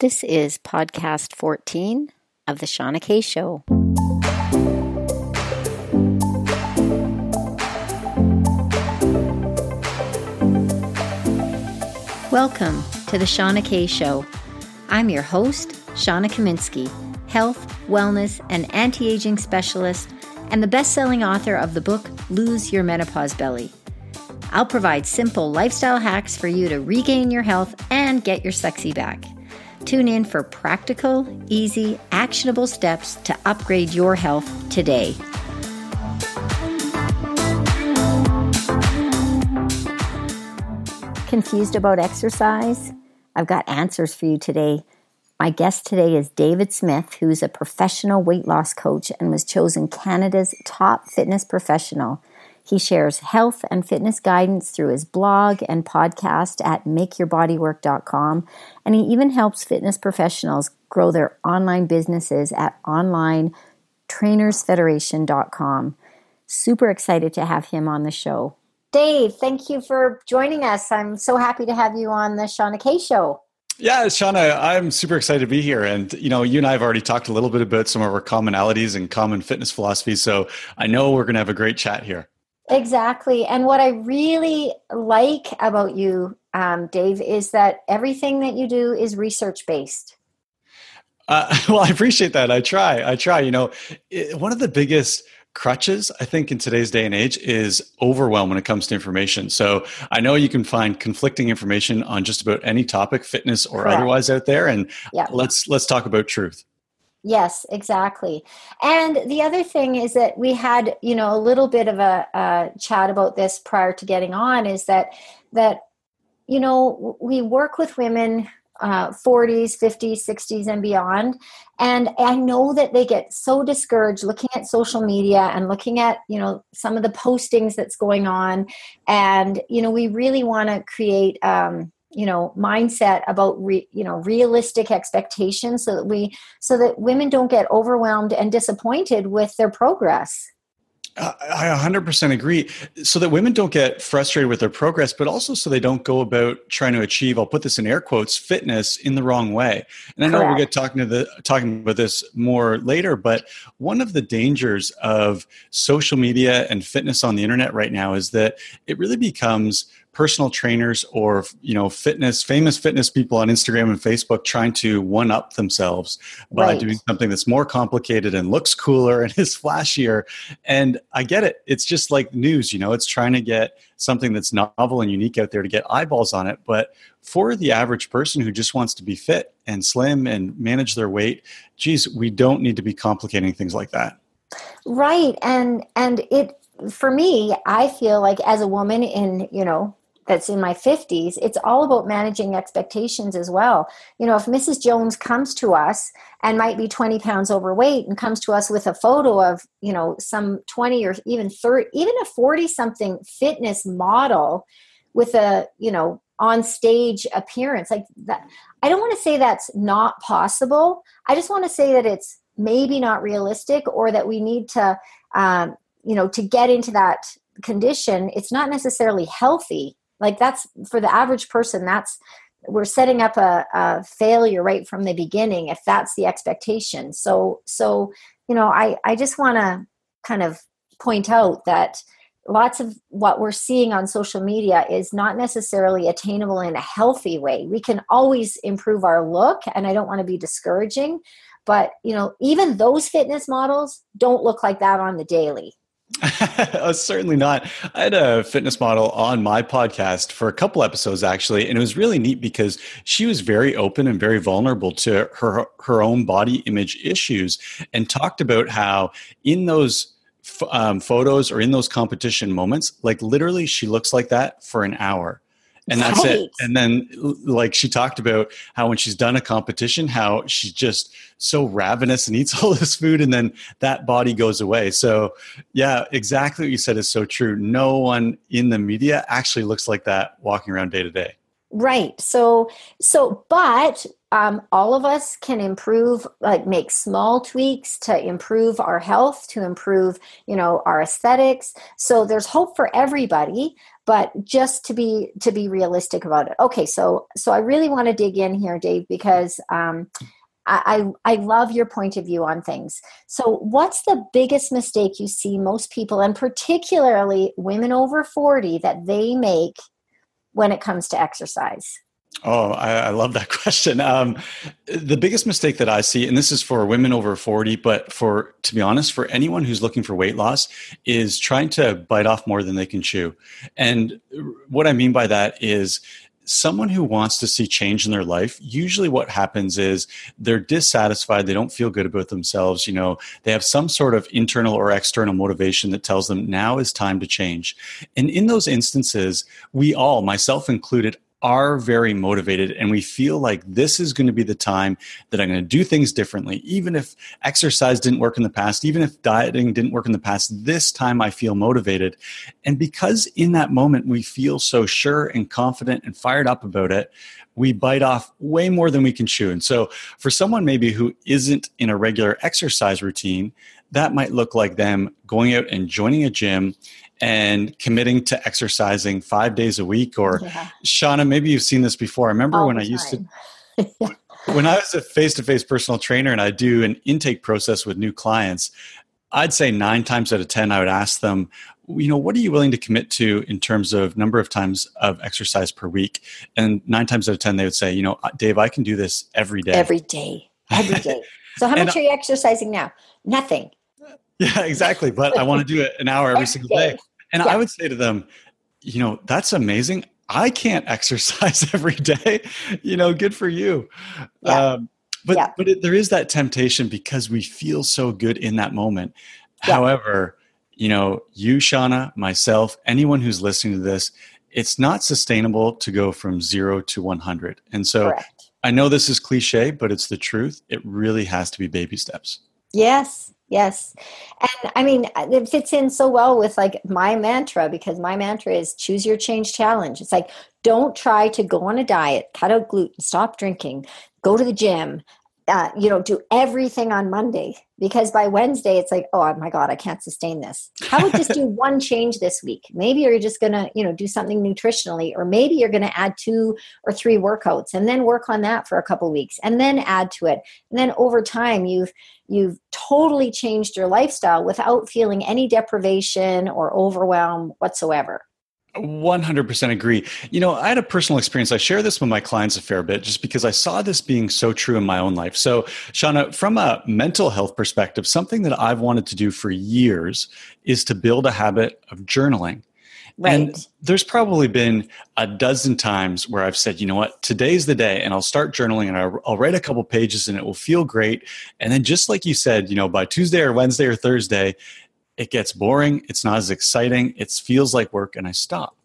This is podcast 14 of The Shauna Kay Show. Welcome to The Shauna Kay Show. I'm your host, Shauna Kaminsky, health, wellness, and anti aging specialist, and the best selling author of the book Lose Your Menopause Belly. I'll provide simple lifestyle hacks for you to regain your health and get your sexy back. Tune in for practical, easy, actionable steps to upgrade your health today. Confused about exercise? I've got answers for you today. My guest today is David Smith, who's a professional weight loss coach and was chosen Canada's top fitness professional. He shares health and fitness guidance through his blog and podcast at makeyourbodywork.com. And he even helps fitness professionals grow their online businesses at onlinetrainersfederation.com. Super excited to have him on the show. Dave, thank you for joining us. I'm so happy to have you on the Shauna K Show. Yeah, Shauna, I'm super excited to be here. And, you know, you and I have already talked a little bit about some of our commonalities and common fitness philosophies. So I know we're going to have a great chat here. Exactly. And what I really like about you, um, Dave, is that everything that you do is research based. Uh, well, I appreciate that. I try. I try. You know, it, one of the biggest crutches, I think, in today's day and age is overwhelm when it comes to information. So I know you can find conflicting information on just about any topic, fitness or Correct. otherwise, out there. And yep. let's let's talk about truth. Yes, exactly. And the other thing is that we had, you know, a little bit of a, a chat about this prior to getting on. Is that that you know we work with women uh, 40s 50s 60s and beyond and i know that they get so discouraged looking at social media and looking at you know some of the postings that's going on and you know we really want to create um, you know mindset about re, you know realistic expectations so that we so that women don't get overwhelmed and disappointed with their progress I 100% agree. So that women don't get frustrated with their progress, but also so they don't go about trying to achieve, I'll put this in air quotes, fitness in the wrong way. And I know Correct. we'll get talking to the talking about this more later, but one of the dangers of social media and fitness on the internet right now is that it really becomes personal trainers or you know fitness famous fitness people on instagram and facebook trying to one up themselves by right. doing something that's more complicated and looks cooler and is flashier. And i get it. It's just like news you know it's trying to get something that's novel and unique out there to get eyeballs on it. But for the average person who just wants to be fit and slim and manage their weight geez we don't need to be complicating things like that. Right. And and it for me i feel like as a woman in you know that's in my 50s it's all about managing expectations as well. You know if mrs jones comes to us and might be 20 pounds overweight and comes to us with a photo of you know some 20 or even 30 even a 40 something fitness model with a you know on stage appearance like that i don't want to say that's not possible. I just want to say that it's maybe not realistic or that we need to um, you know to get into that condition. It's not necessarily healthy like that's for the average person that's we're setting up a, a, failure right from the beginning if that's the expectation. So so you know i i just want to kind of point out that lots of what we're seeing on social media is not necessarily attainable in a healthy way. We can always improve our look and i don't want to be discouraging but you know even those fitness models don't look like that on the daily uh, certainly not. I had a fitness model on my podcast for a couple episodes actually, and it was really neat because she was very open and very vulnerable to her her own body image issues, and talked about how in those um, photos or in those competition moments, like literally, she looks like that for an hour and that's right. it and then like she talked about how when she's done a competition how she's just so ravenous and eats all this food and then that body goes away. So yeah exactly what you said is so true. No one in the media actually looks like that walking around day to day. Right. So so but um, all of us can improve like make small tweaks to improve our health to improve you know our aesthetics so there's hope for everybody but just to be to be realistic about it okay so so i really want to dig in here dave because um, I, I love your point of view on things. So, what's the biggest mistake you see most people, and particularly women over 40, that they make when it comes to exercise? Oh, I, I, love that question. Um, the biggest mistake that I see, and this is for women over 40, but for, to be honest, for anyone who's looking for weight loss, is trying to bite off more than they can chew. And what I mean by that is someone who wants to see change in their life usually what happens is they're dissatisfied they don't feel good about themselves you know they have some sort of internal or external motivation that tells them now is time to change and in those instances we all myself included are very motivated and we feel like this is going to be the time that I'm going to do things differently. Even if exercise didn't work in the past, even if dieting didn't work in the past, this time I feel motivated. And because in that moment we feel so sure and confident and fired up about it, we bite off way more than we can chew. And so for someone maybe who isn't in a regular exercise routine, that might look like them going out and joining a gym and committing to exercising five days a week or yeah. shauna maybe you've seen this before. I remember All when i time. used to yeah. when i was a face-to-face personal trainer and i do an intake process with new clients i'd say nine times out of ten i would ask them you know what are you willing to commit to in terms of number of times of exercise per week? And nine times out of ten they would say you know dave i can do this every day. Every day. Every day. So how much are you exercising now? Nothing yeah, exactly. But I want to do it an hour every single day. And yeah. I would say to them, you know, that's amazing. I can't exercise every day. You know, good for you. Yeah. Um, but yeah. but it, there is that temptation because we feel so good in that moment. However, you know, you, Shauna, myself, anyone who's listening to this, it's not sustainable to go from zero to 100. And so Correct. I know this is cliche, but it's the truth. It really has to be baby steps. Yes, Yes. And I mean, uh, it fits in so well with like my mantra because my mantra is choose your change challenge. It's like, don't try to go on a diet, cut out gluten, stop drinking, go to the gym, uh, you know, do everything on Monday because by Wednesday it's like, oh my God, I can't sustain this. How about just do one change this week? Maybe you're just gonna, you know, do something nutritionally, or maybe you're gonna add two or three workouts and then work on that for a couple weeks and then add to it. And then over time you've you've totally changed your lifestyle without feeling any deprivation or overwhelm whatsoever. 100% agree. You know, I had a personal experience. I share this with my clients a fair bit just because I saw this being so true in my own life. So, Shauna, from a mental health perspective, something that I've wanted to do for years is to build a habit of journaling. Right. And there's probably been a dozen times where I've said, you know what, today's the day, and I'll start journaling and I'll, I'll, write a couple pages and it will feel great. And then, just like you said, you know, by Tuesday or Wednesday or Thursday, it gets boring. It's not as exciting. It feels like work, and I stop.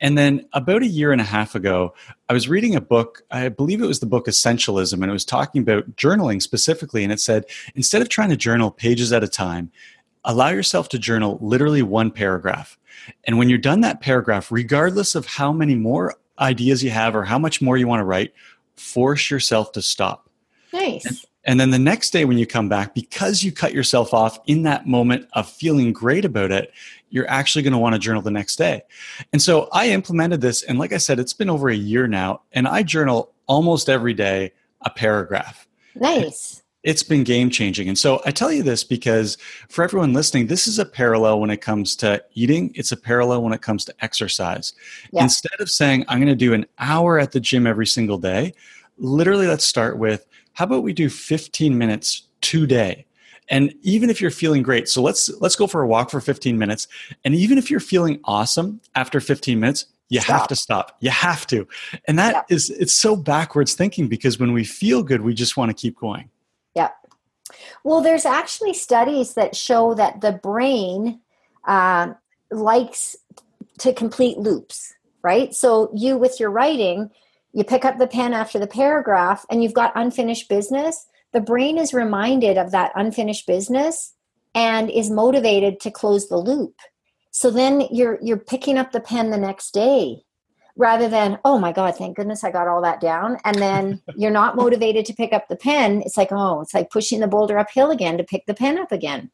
And then about a year and a half ago, I was reading a book. I believe it was the book Essentialism, and it was talking about journaling specifically. And it said instead of trying to journal pages at a time, allow yourself to journal literally one paragraph. And when you're done that paragraph, regardless of how many more ideas you have or how much more you want to write, force yourself to stop. Nice. And, and then the next day, when you come back, because you cut yourself off in that moment of feeling great about it, you're actually going to want to journal the next day. And so I implemented this. And like I said, it's been over a year now, and I journal almost every day a paragraph. Nice. It's been game changing. And so I tell you this because for everyone listening, this is a parallel when it comes to eating, it's a parallel when it comes to exercise. Yeah. Instead of saying, I'm going to do an hour at the gym every single day, literally, let's start with how about we do 15 minutes today? And even if you're feeling great, so let's let's go for a walk for 15 minutes. And even if you're feeling awesome after 15 minutes, you stop. have to stop. You have to. And that yeah. is it's so backwards thinking because when we feel good, we just want to keep going. Yeah. Well, there's actually studies that show that the brain uh, likes to complete loops, right? So you with your writing, you pick up the pen after the paragraph and you've got unfinished business, the brain is reminded of that unfinished business and is motivated to close the loop. So then you're you're picking up the pen the next day. rather than oh my god thank goodness i got all that down and then you're not motivated to pick up the pen it's like oh it's like pushing the boulder uphill again to pick the pen up again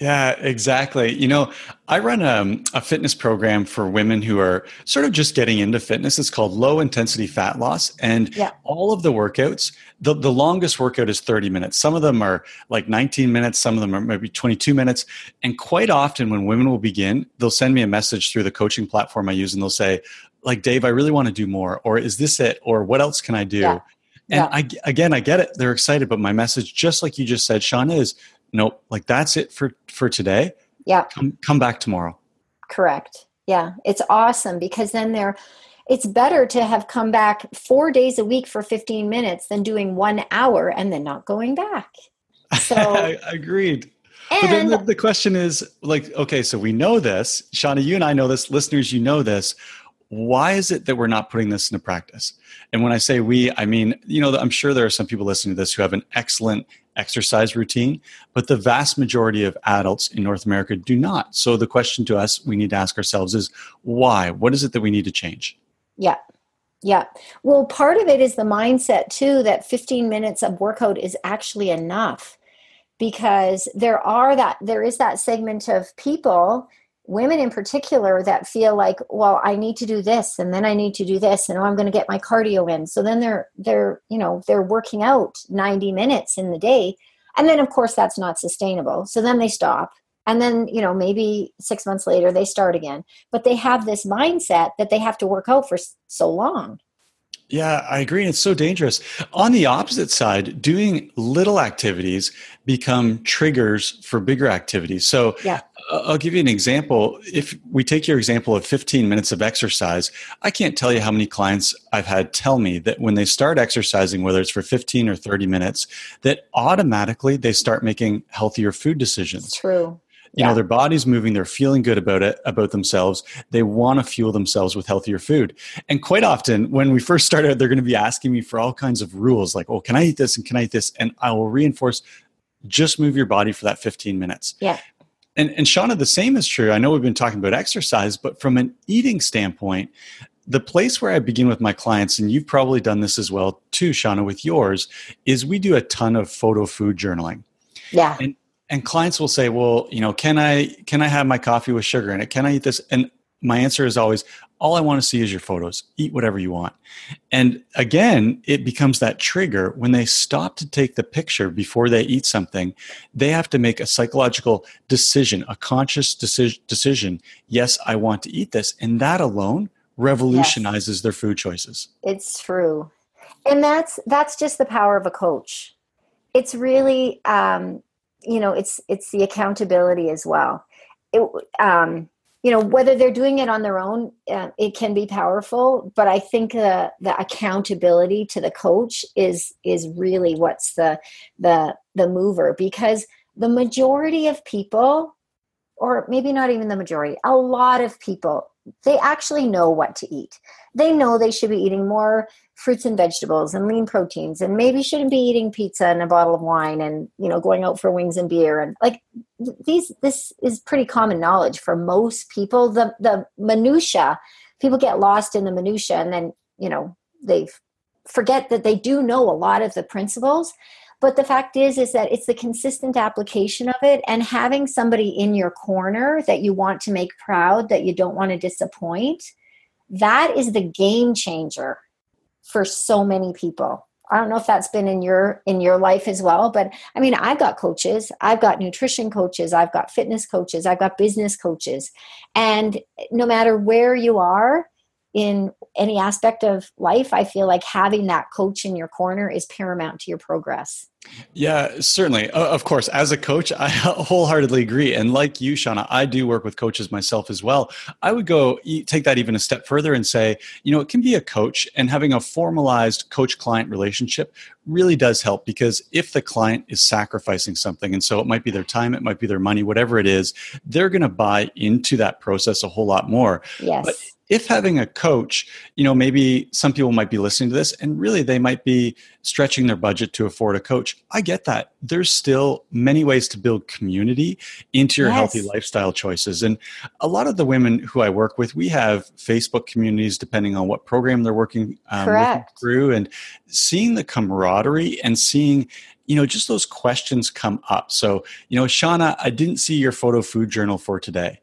yeah, exactly. You know, I run a, a, fitness program for women who are sort of just getting into fitness. It's called low intensity fat loss. And yeah. all of the workouts, the, the longest workout is 30 minutes. Some of them are like 19 minutes, some of them are maybe 22 minutes. And quite often, when women will begin, they'll send me a message through the coaching platform I use and they'll say, like, Dave, I really want to do more. Or is this it? Or what else can I do? Yeah. And yeah. I, again, I get it. They're excited, but my message, just like you just said, Sean, is nope, like that's it for for today. Yeah. Come come back tomorrow. Correct. Yeah. It's awesome because then they're it's better to have come back 4 days a week for 15 minutes than doing 1 hour and then not going back. So agreed. And, but then the, the question is like, okay, so we know this. Shauna, you and I know this. Listeners, you know this why is it that we're not putting this into practice? And when I say we, I mean, you know, I'm sure there are some people listening to this who have an excellent exercise routine, but the vast majority of adults in North America do not. So the question to us we need to ask ourselves is why? What is it that we need to change? Yeah. Yeah. Well, part of it is the mindset too that 15 minutes of workout is actually enough because there are that there is that segment of people women in particular that feel like well i need to do this and then i need to do this and oh, i'm going to get my cardio in. So then they're they're you know they're working out 90 minutes in the day. And then of course that's not sustainable. So then they stop. And then you know maybe six months later they start again. But they have this mindset that they have to work out for so long yeah, I agree. It's so dangerous. On the opposite side, doing little activities become triggers for bigger activities. So yeah. Uh, I'll give you an example. If we take your example of 15 minutes of exercise, I can't tell you how many clients I've had tell me that when they start exercising, whether it's for 15 or 30 minutes, that automatically they start making healthier food decisions. It's true you yeah. know their body's moving they're feeling good about it about themselves they want to fuel themselves with healthier food and quite often when we first start out they're going to be asking me for all kinds of rules like oh can i eat this and can i eat this and i will reinforce just move your body for that 15 minutes yeah and, and shauna the same is true i know we've been talking about exercise but from an eating standpoint the place where I begin with my clients, and you've probably done this as well too, Shauna, with yours, is we do a ton of photo food journaling. Yeah. And and clients will say well you know can i can i have my coffee with sugar in it? Can i eat this? And my answer is always all i want to see is your photos. Eat whatever you want. And again it becomes that trigger. When they stop to take the picture before they eat something they have to make a psychological decision a conscious decision decision. Yes i want to eat this. And that alone revolutionizes yes. their food choices. It's true. And that's that's just the power of a coach. It's really um, you know it's it's the accountability as well. It, um, you know whether they're doing it on their own uh, it can be powerful but i think the the accountability to the coach is is really what's the the the mover because the majority of people or maybe not even the majority a lot of people they actually know what to eat. They know they should be eating more fruits and vegetables and lean proteins and maybe shouldn't be eating pizza and a bottle of wine and you know going out for wings and beer and like these this is pretty common knowledge for most people. The the minutia people get lost in the minutia and then you know they forget that they do know a lot of the principles but the fact is is that it's the consistent application of it and having somebody in your corner that you want to make proud that you don't want to disappoint that is the game changer for so many people. I don't know if that's been in your in your life as well but i mean i've got coaches i've got nutrition coaches i've got fitness coaches i've got business coaches and no matter where you are in any aspect of life i feel like having that coach in your corner is paramount to your progress yeah, certainly. Of course, as a coach, I wholeheartedly agree. And like you, Shauna, I do work with coaches myself as well. I would go take that even a step further and say, you know, it can be a coach and having a formalized coach client relationship really does help because if the client is sacrificing something, and so it might be their time, it might be their money, whatever it is, they're going to buy into that process a whole lot more. Yes. But if having a coach, you know, maybe some people might be listening to this and really they might be stretching their budget to afford a coach. I get that. There's still many ways to build community into your yes. healthy lifestyle choices. And a lot of the women who I work with, we have Facebook communities depending on what program they're working, um, working through and seeing the camaraderie and seeing you know just those questions come up so you know shauna i didn't see your photo food journal for today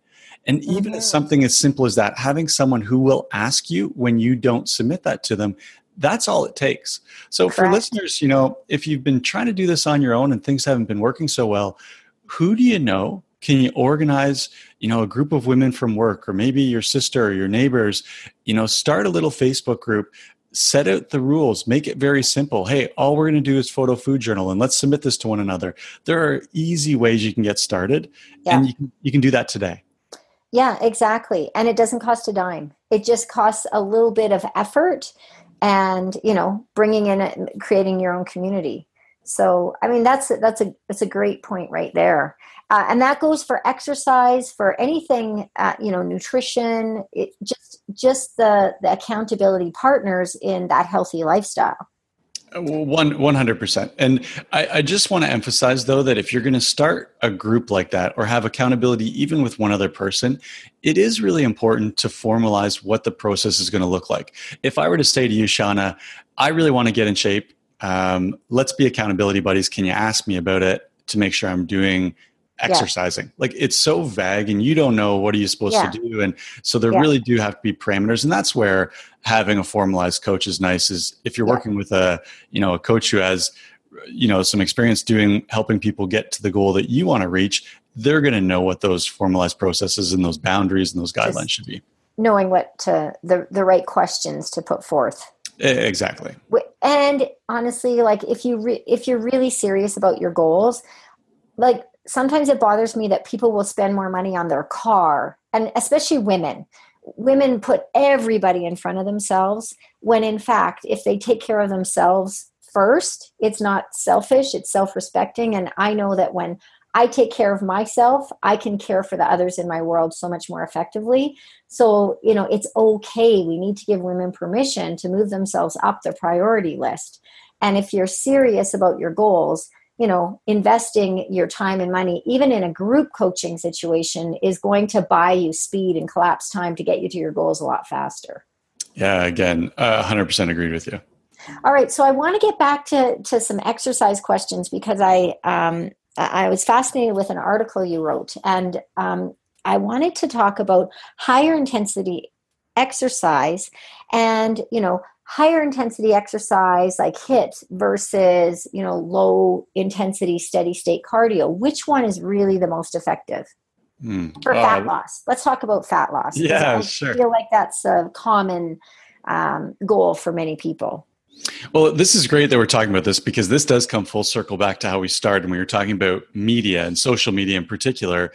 and even mm-hmm. something as simple as that, having someone who will ask you when you don't submit that to them, that's all it takes. So Correct. for listeners, you know, if you've been trying to do this on your own and things haven't been working so well, who do you know? Can you organize, you know, a group of women from work or maybe your sister or your neighbors, you know, start a little Facebook group, set out the rules, make it very simple. Hey, all we're going to do is photo food journal and let's submit this to one another. There are easy ways you can get started yeah. and you can, you can do that today. Yeah, exactly. And it doesn't cost a dime. It just costs a little bit of effort and, you know, bringing in creating your own community. So, I mean, that's that's a that's a great point right there, uh, and that goes for exercise, for anything, uh, you know, nutrition. It just just the the accountability partners in that healthy lifestyle. One one hundred percent, and I, I just want to emphasize though that if you're going to start a group like that or have accountability even with one other person, it is really important to formalize what the process is going to look like. If I were to say to you, Shauna, I really want to get in shape. Um, let's be accountability buddies. Can you ask me about it to make sure I'm doing exercising yeah. like it's so vague and you don't know what are you supposed yeah. to do and so there yeah. really do have to be parameters and that's where having a formalized coach is nice is if you're working with a you know a coach who has you know some experience doing helping people get to the goal that you want to reach they're going to know what those formalized processes and those boundaries and those guidelines Just should be knowing what to the the right questions to put forth exactly and honestly like if you re, if you're really serious about your goals like sometimes it bothers me that people will spend more money on their car and especially women. Women put everybody in front of themselves when in fact if they take care of themselves first it's not selfish it's self-respecting. And i know that when i take care of myself i can care for the others in my world so much more effectively. So you know it's okay. We need to give women permission to move themselves up the priority list. And if you're serious about your goals you know investing your time and money even in a group coaching situation is going to buy you speed and collapse time to get you to your goals a lot faster. Yeah again uh, 100% agreed with you. All right so i want to get back to to some exercise questions because i um i was fascinated with an article you wrote and um i wanted to talk about higher intensity exercise and you know higher intensity exercise like HIIT versus you know low intensity steady state cardio which one is really the most effective? Mm. for uh, fat loss. Let's talk about fat loss yeah I sure. feel like that's a common um, goal for many people well, this is great that we're talking about this because this does come full circle back to how we started when we were talking about media and social media in particular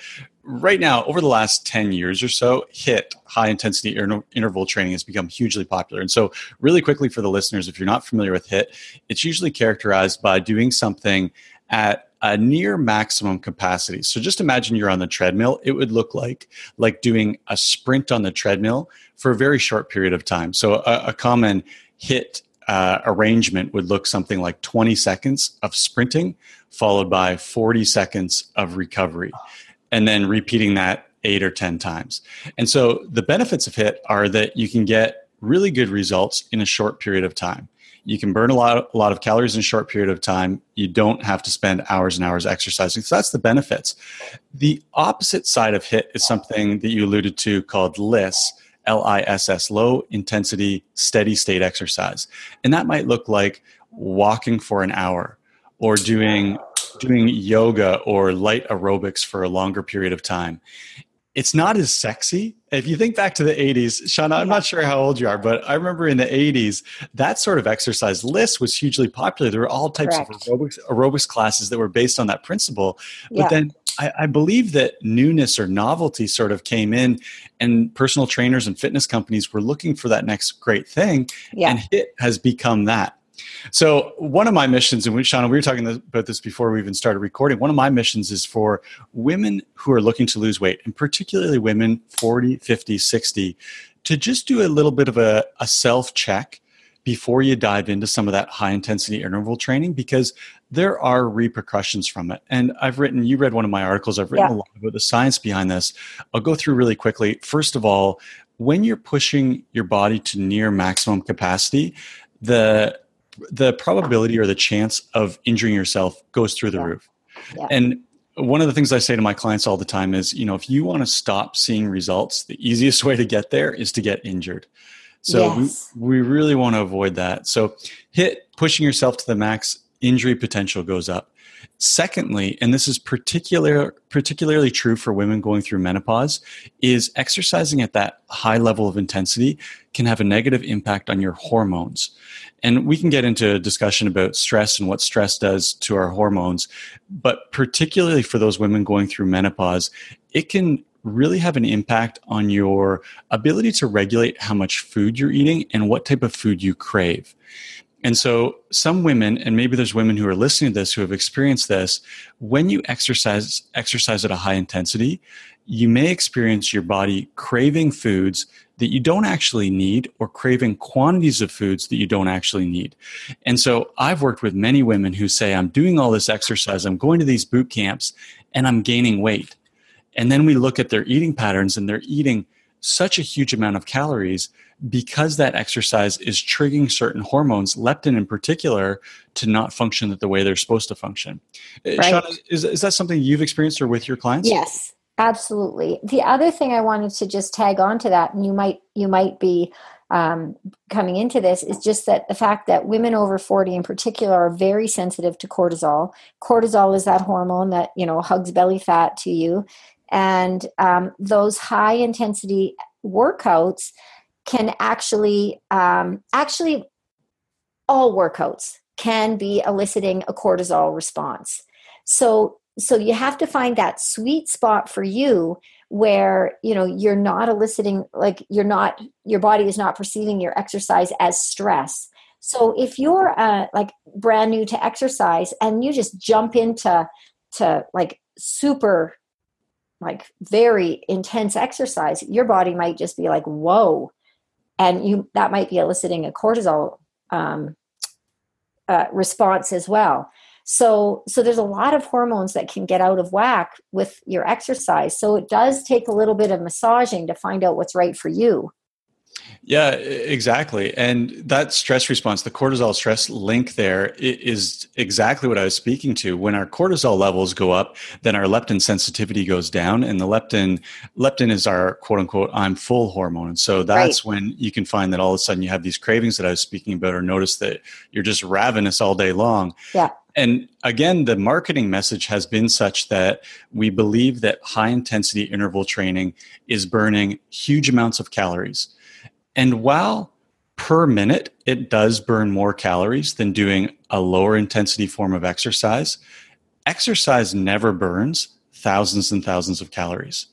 right now, over the last 10 years or so, HIIT, high intensity interval training, has become hugely popular. And so, really quickly for the listeners, if you're not familiar with HIIT, it's usually characterized by doing something at a near maximum capacity. So just imagine you're on the treadmill. It would look like like doing a sprint on the treadmill for a very short period of time. So a, a common HIIT uh, arrangement would look something like 20 seconds of sprinting followed by 40 seconds of recovery and then repeating that eight or 10 times. And so the benefits of HIIT are that you can get really good results in a short period of time. You can burn a lot, a lot of calories in a short period of time. You don't have to spend hours and hours exercising. So that's the benefits. The opposite side of HIIT is something that you alluded to called LISS, low intensity steady state exercise. And that might look like walking for an hour or doing doing yoga or light aerobics for a longer period of time. It's not as sexy. If you think back to the 80s, Shauna, I'm not sure how old you are, but I remember in the 80s, that sort of exercise LISS was hugely popular. There were all types Correct. of aerobics, aerobics classes that were based on that principle. But yeah. then I, I, believe that newness or novelty sort of came in, and personal trainers and fitness companies were looking for that next great thing. Yeah. And HIIT has become that. So one of my missions, and we, Shauna, we were talking about this before we even started recording. One of my missions is for women who are looking to lose weight, and particularly women 40, 50, 60, to just do a little bit of a, a self check before you dive into some of that high intensity interval training because there are repercussions from it. And I've written, you read one of my articles, I've written yeah. a lot about the science behind this. I'll go through really quickly. First of all, when you're pushing your body to near maximum capacity, the the probability or the chance of injuring yourself goes through the yeah. roof. Yeah. And one of the things I say to my clients all the time is, you know, if you want to stop seeing results, the easiest way to get there is to get injured. So yes. we, we really want to avoid that. So HIIT pushing yourself to the max, injury potential goes up. Secondly, and this is particular, particularly true for women going through menopause, is exercising at that high level of intensity can have a negative impact on your hormones. And we can get into a discussion about stress and what stress does to our hormones. But particularly for those women going through menopause, it can really have an impact on your ability to regulate how much food you're eating and what type of food you crave. And so, some women, and maybe there's women who are listening to this who have experienced this, when you exercise exercise at a high intensity, you may experience your body craving foods that you don't actually need or craving quantities of foods that you don't actually need. And so I've worked with many women who say, I'm doing all this exercise, I'm going to these boot camps, and I'm gaining weight. And then we look at their eating patterns and they're eating such a huge amount of calories because that exercise is triggering certain hormones, leptin in particular, to not function the way they're supposed to function. Uh, right. Shauna, is, is that something you've experienced or with your clients? Yes, absolutely. The other thing I wanted to just tag on to that, and you might you might be um, coming into this is just that the fact that women over 40 in particular are very sensitive to cortisol cortisol is that hormone that you know hugs belly fat to you and um, those high intensity workouts can actually um, actually all workouts can be eliciting a cortisol response. So so you have to find that sweet spot for you where you know you're not eliciting like you're not your body is not perceiving your exercise as stress. So if you're uh, like brand new to exercise and you just jump into to like super like very intense exercise your body might just be like whoa and you that might be eliciting a cortisol um, uh, response as well. So so there's a lot of hormones that can get out of whack with your exercise. So it does take a little bit of massaging to find out what's right for you yeah, exactly. And that stress response, the cortisol stress link there is exactly what I was speaking to. When our cortisol levels go up, then our leptin sensitivity goes down and the leptin leptin is our quote unquote I'm full hormone. And so that's right. when you can find that all of a sudden you have these cravings that I was speaking about or notice that you're just ravenous all day long. Yeah. And again, the marketing message has been such that we believe that high intensity interval training is burning huge amounts of calories and while per minute it does burn more calories than doing a lower intensity form of exercise, exercise never burns thousands and thousands of calories.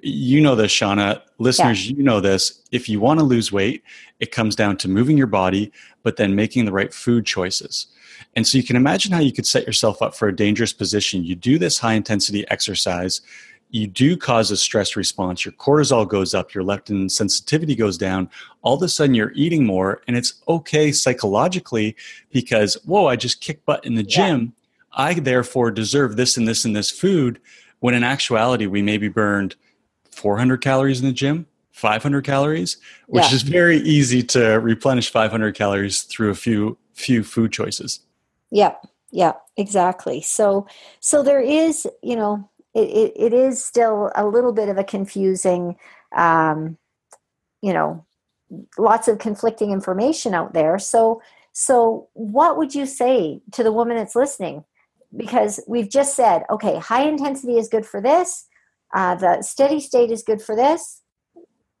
You know this, Shauna. Listeners, yeah. you know this. If you want to lose weight, it comes down to moving your body, but then making the right food choices. And so you can imagine how you could set yourself up for a dangerous position. You do this high intensity exercise, you do cause a stress response. Your cortisol goes up, your leptin sensitivity goes down. All of a sudden, you're eating more, and it's okay psychologically because, whoa, I just kicked butt in the gym. Yeah. I therefore deserve this and this and this food. When in actuality, we maybe burned 400 calories in the gym, 500 calories, which yeah. is very easy to replenish 500 calories through a few few food choices. Yep. Yeah, exactly. So, so there is, you know, it, it, it is still a little bit of a confusing, um, you know, lots of conflicting information out there. So, so what would you say to the woman that's listening? Because we've just said, okay, high intensity is good for this. Uh, the steady state is good for this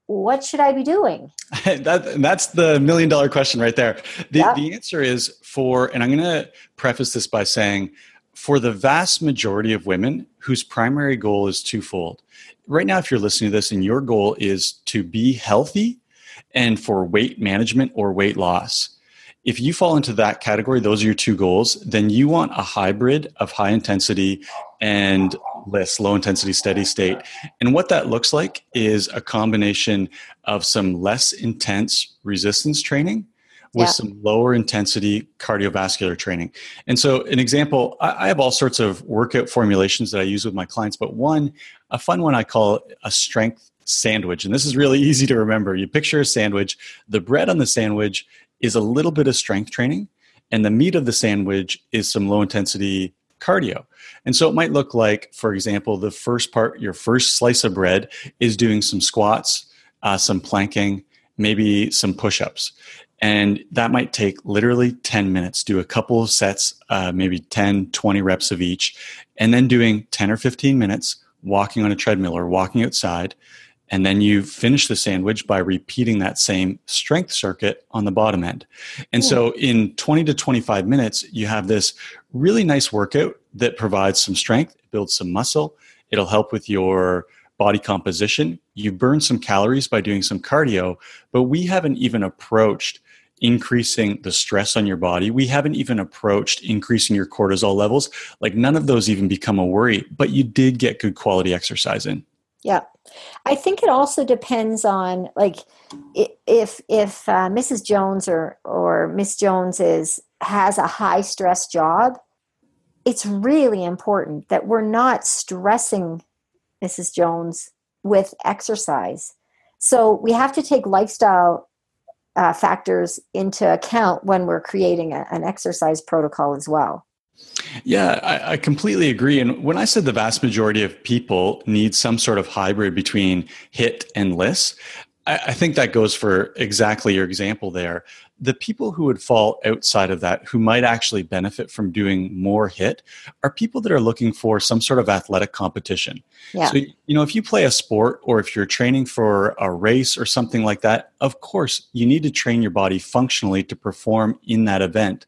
what should I be doing? that, that's the million dollar question right there. The, yep. the answer is for, and I'm going to preface this by saying for the vast majority of women whose primary goal is twofold. Right now, if you're listening to this and your goal is to be healthy and for weight management or weight loss, if you fall into that category, those are your two goals, then you want a hybrid of high intensity and LISS low intensity steady state. And what that looks like is a combination of some less intense resistance training with yeah. some lower intensity cardiovascular training. And so, an example, I, have all sorts of workout formulations that I use with my clients, but one, a fun one I call a strength sandwich. And this is really easy to remember. You picture a sandwich, the bread on the sandwich is a little bit of strength training, and the meat of the sandwich is some low intensity cardio. And so it might look like, for example, the first part, your first slice of bread is doing some squats, uh, some planking, maybe some push ups. And that might take literally 10 minutes, do a couple of sets, uh, maybe 10, 20 reps of each, and then doing 10 or 15 minutes walking on a treadmill or walking outside. And then you finish the sandwich by repeating that same strength circuit on the bottom end. And so in 20 to 25 minutes, you have this really nice workout that provides some strength, builds some muscle. It'll help with your body composition. You burn some calories by doing some cardio, but we haven't even approached increasing the stress on your body. We haven't even approached increasing your cortisol levels. Like none of those even become a worry, but you did get good quality exercise in. Yeah. I think it also depends on like if if uh, Mrs. Jones or or Miss Jones is has a high stress job, it's really important that we're not stressing Mrs. Jones with exercise. So we have to take lifestyle uh, factors into account when we're creating a, an exercise protocol as well. Yeah, I, I, completely agree. And when I said the vast majority of people need some sort of hybrid between HIIT and LISS, I, I think that goes for exactly your example there. The people who would fall outside of that, who might actually benefit from doing more HIIT, are people that are looking for some sort of athletic competition. Yeah. So, you know, if you play a sport or if you're training for a race or something like that, of course, you need to train your body functionally to perform in that event.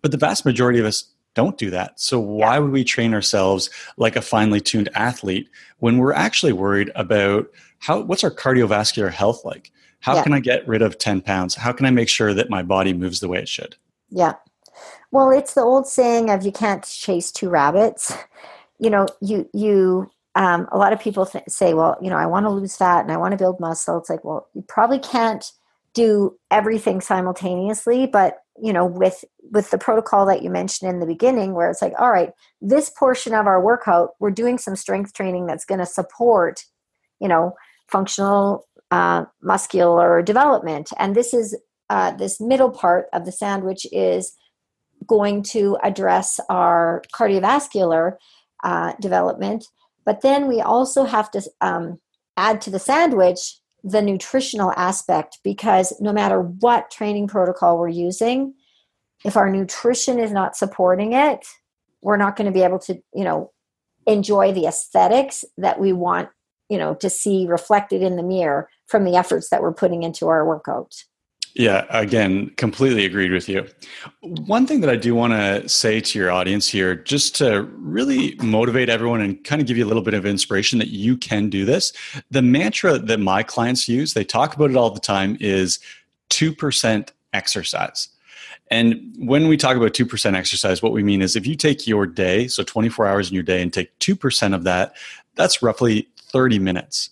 But the vast majority of us don't do that. So why would we train ourselves like a finely tuned athlete when we're actually worried about how what's our cardiovascular health like? How yeah. can I get rid of 10 pounds? How can I make sure that my body moves the way it should? Yeah. Well, it's the old saying of you can't chase two rabbits. You know, you you um, a lot of people th- say, well, you know, I want to lose fat and I want to build muscle. It's like, well, you probably can't do everything simultaneously, but you know with with the protocol that you mentioned in the beginning where it's like all right this portion of our workout we're doing some strength training that's going to support you know functional uh, muscular development. And this is uh, this middle part of the sandwich is going to address our cardiovascular uh, development. But then we also have to um, add to the sandwich the nutritional aspect because no matter what training protocol we're using, if our nutrition is not supporting it, we're not going to be able to, you know, enjoy the aesthetics that we want, you know, to see reflected in the mirror from the efforts that we're putting into our workout. Yeah, again, completely agreed with you. One thing that I do want to say to your audience here, just to really motivate everyone and kind of give you a little bit of inspiration that you can do this. The mantra that my clients use, they talk about it all the time, is 2% exercise. And when we talk about 2% exercise, what we mean is if you take your day, so 24 hours in your day, and take 2% of that, that's roughly 30 minutes.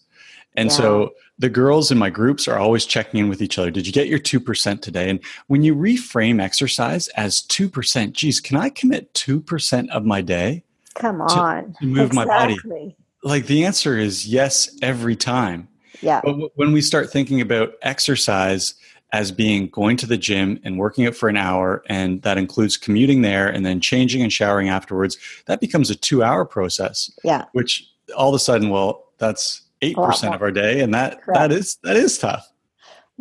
And yeah. so the girls in my groups are always checking in with each other. Did you get your 2% today? And when you reframe exercise as 2%, geez, can I commit 2% of my day? Come on. To, to move exactly. my body? Like the answer is yes every time. Yeah. But w- when we start thinking about exercise as being going to the gym and working out for an hour, and that includes commuting there and then changing and showering afterwards, that becomes a two hour process. Yeah. Which all of a sudden, well, that's eight percent of our day, and that Correct. that is that is tough.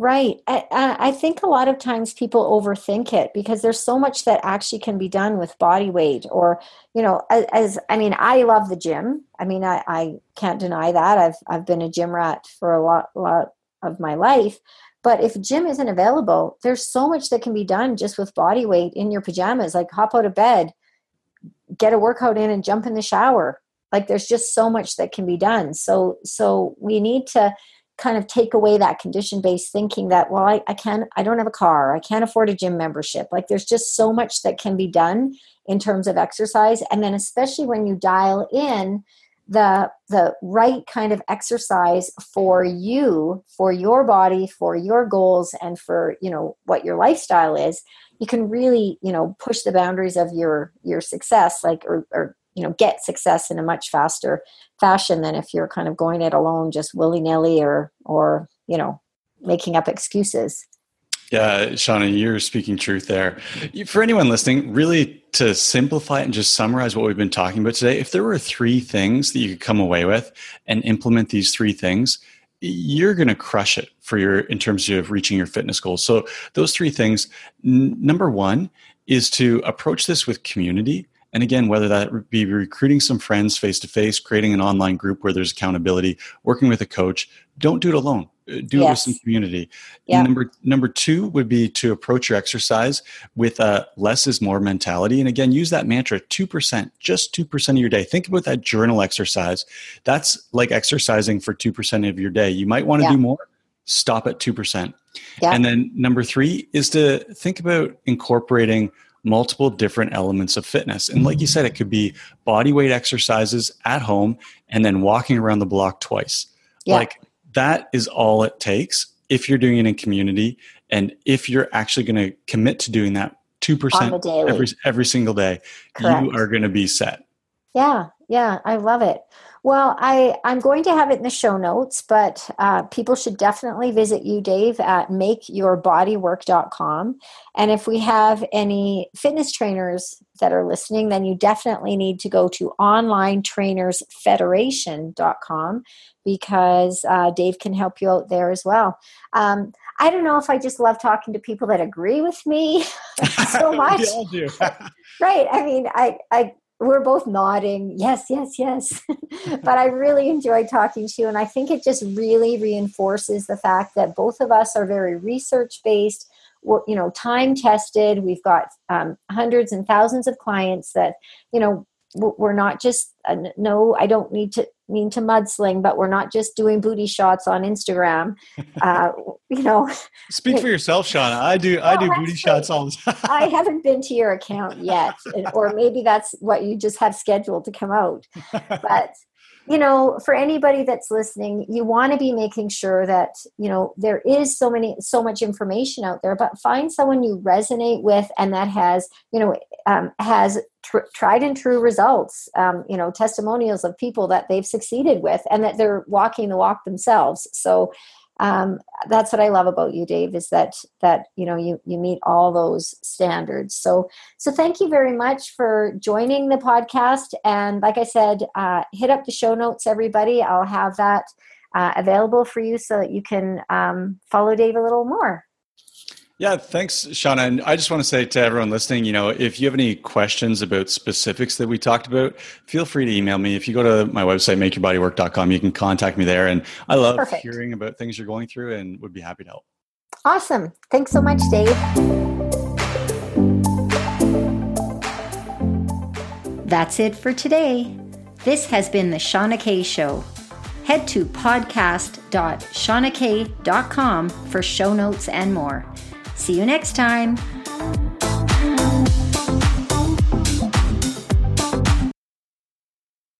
Right. I, I think a lot of times people overthink it because there's so much that actually can be done with body weight or, you know, as, as I mean, I love the gym. I mean, I, I can't deny that. I've, I've been a gym rat for a lot, lot of my life. But if gym isn't available, there's so much that can be done just with body weight in your pajamas. Like hop out of bed, get a workout in and jump in the shower like there's just so much that can be done. So so we need to kind of take away that condition based thinking that well I, I can't i don't have a car i can't afford a gym membership. Like there's just so much that can be done in terms of exercise. And then especially when you dial in the the right kind of exercise for you for your body for your goals and for you know what your lifestyle is you can really you know push the boundaries of your your success like or, or you know get success in a much faster fashion than if you're kind of going it alone just willy-nilly or or you know making up excuses yeah, Shauna, you're speaking truth there. For anyone listening, really to simplify it and just summarize what we've been talking about today, if there were three things that you could come away with and implement these three things, you're going to crush it for your in terms of reaching your fitness goals. So those three things, n- number 1 is to approach this with community. And again, whether that be recruiting some friends face to face, creating an online group where there's accountability, working with a coach, don't do it alone uh, do yes. it with some community. Yeah. Number number two would be to approach your exercise with a less is more mentality. And again, use that mantra: two percent, just two percent of your day. Think about that journal exercise. That's like exercising for two percent of your day. You might want to yeah. do more. Stop at two percent. Yeah. And then number three is to think about incorporating multiple different elements of fitness. And like you said, it could be body weight exercises at home and then walking around the block twice. Yeah. Like that is all it takes if you're doing it in community and if you're actually going to commit to doing that 2% every every single day Correct. you are going to be set yeah yeah i love it well i i'm going to have it in the show notes but uh, people should definitely visit you dave at makeyourbodywork.com and if we have any fitness trainers that are listening then you definitely need to go to onlinetrainersfederation.com because uh, Dave can help you out there as well. Um, I don't know if I just love talking to people that agree with me so much. right. I mean, I, I, we're both nodding, yes, yes, yes. but I really enjoy talking to you. And I think it just really reinforces the fact that both of us are very research based. We're, you know, time tested. We've got um, hundreds and thousands of clients that, you know, we're not just uh, no i don't need to mean to mudsling but we're not just doing booty shots on instagram. Uh, you know speak for yourself shauna. I do well, i do booty shots all the time. I haven't been to your account yet or maybe that's what you just have scheduled to come out. But you know for anybody that's listening you want to be making sure that you know there is so many so much information out there but find someone you resonate with and that has you know um, has tr- tried and true results um, you know testimonials of people that they've succeeded with and that they're walking the walk themselves. So um, that's what I love about you, Dave, is that that you know you you meet all those standards. So so thank you very much for joining the podcast. And like I said, uh, hit up the show notes, everybody. I'll have that uh, available for you so that you can um, follow Dave a little more. Yeah, thanks, Shauna. And I just want to say to everyone listening, you know, if you have any questions about specifics that we talked about, feel free to email me. If you go to my website, makeyourbodywork.com, you can contact me there. And I love Perfect. hearing about things you're going through and would be happy to help. Awesome. Thanks so much, Dave. That's it for today. This has been the Shauna K Show. Head to podcast.shaunak.com for show notes and more. See you next time.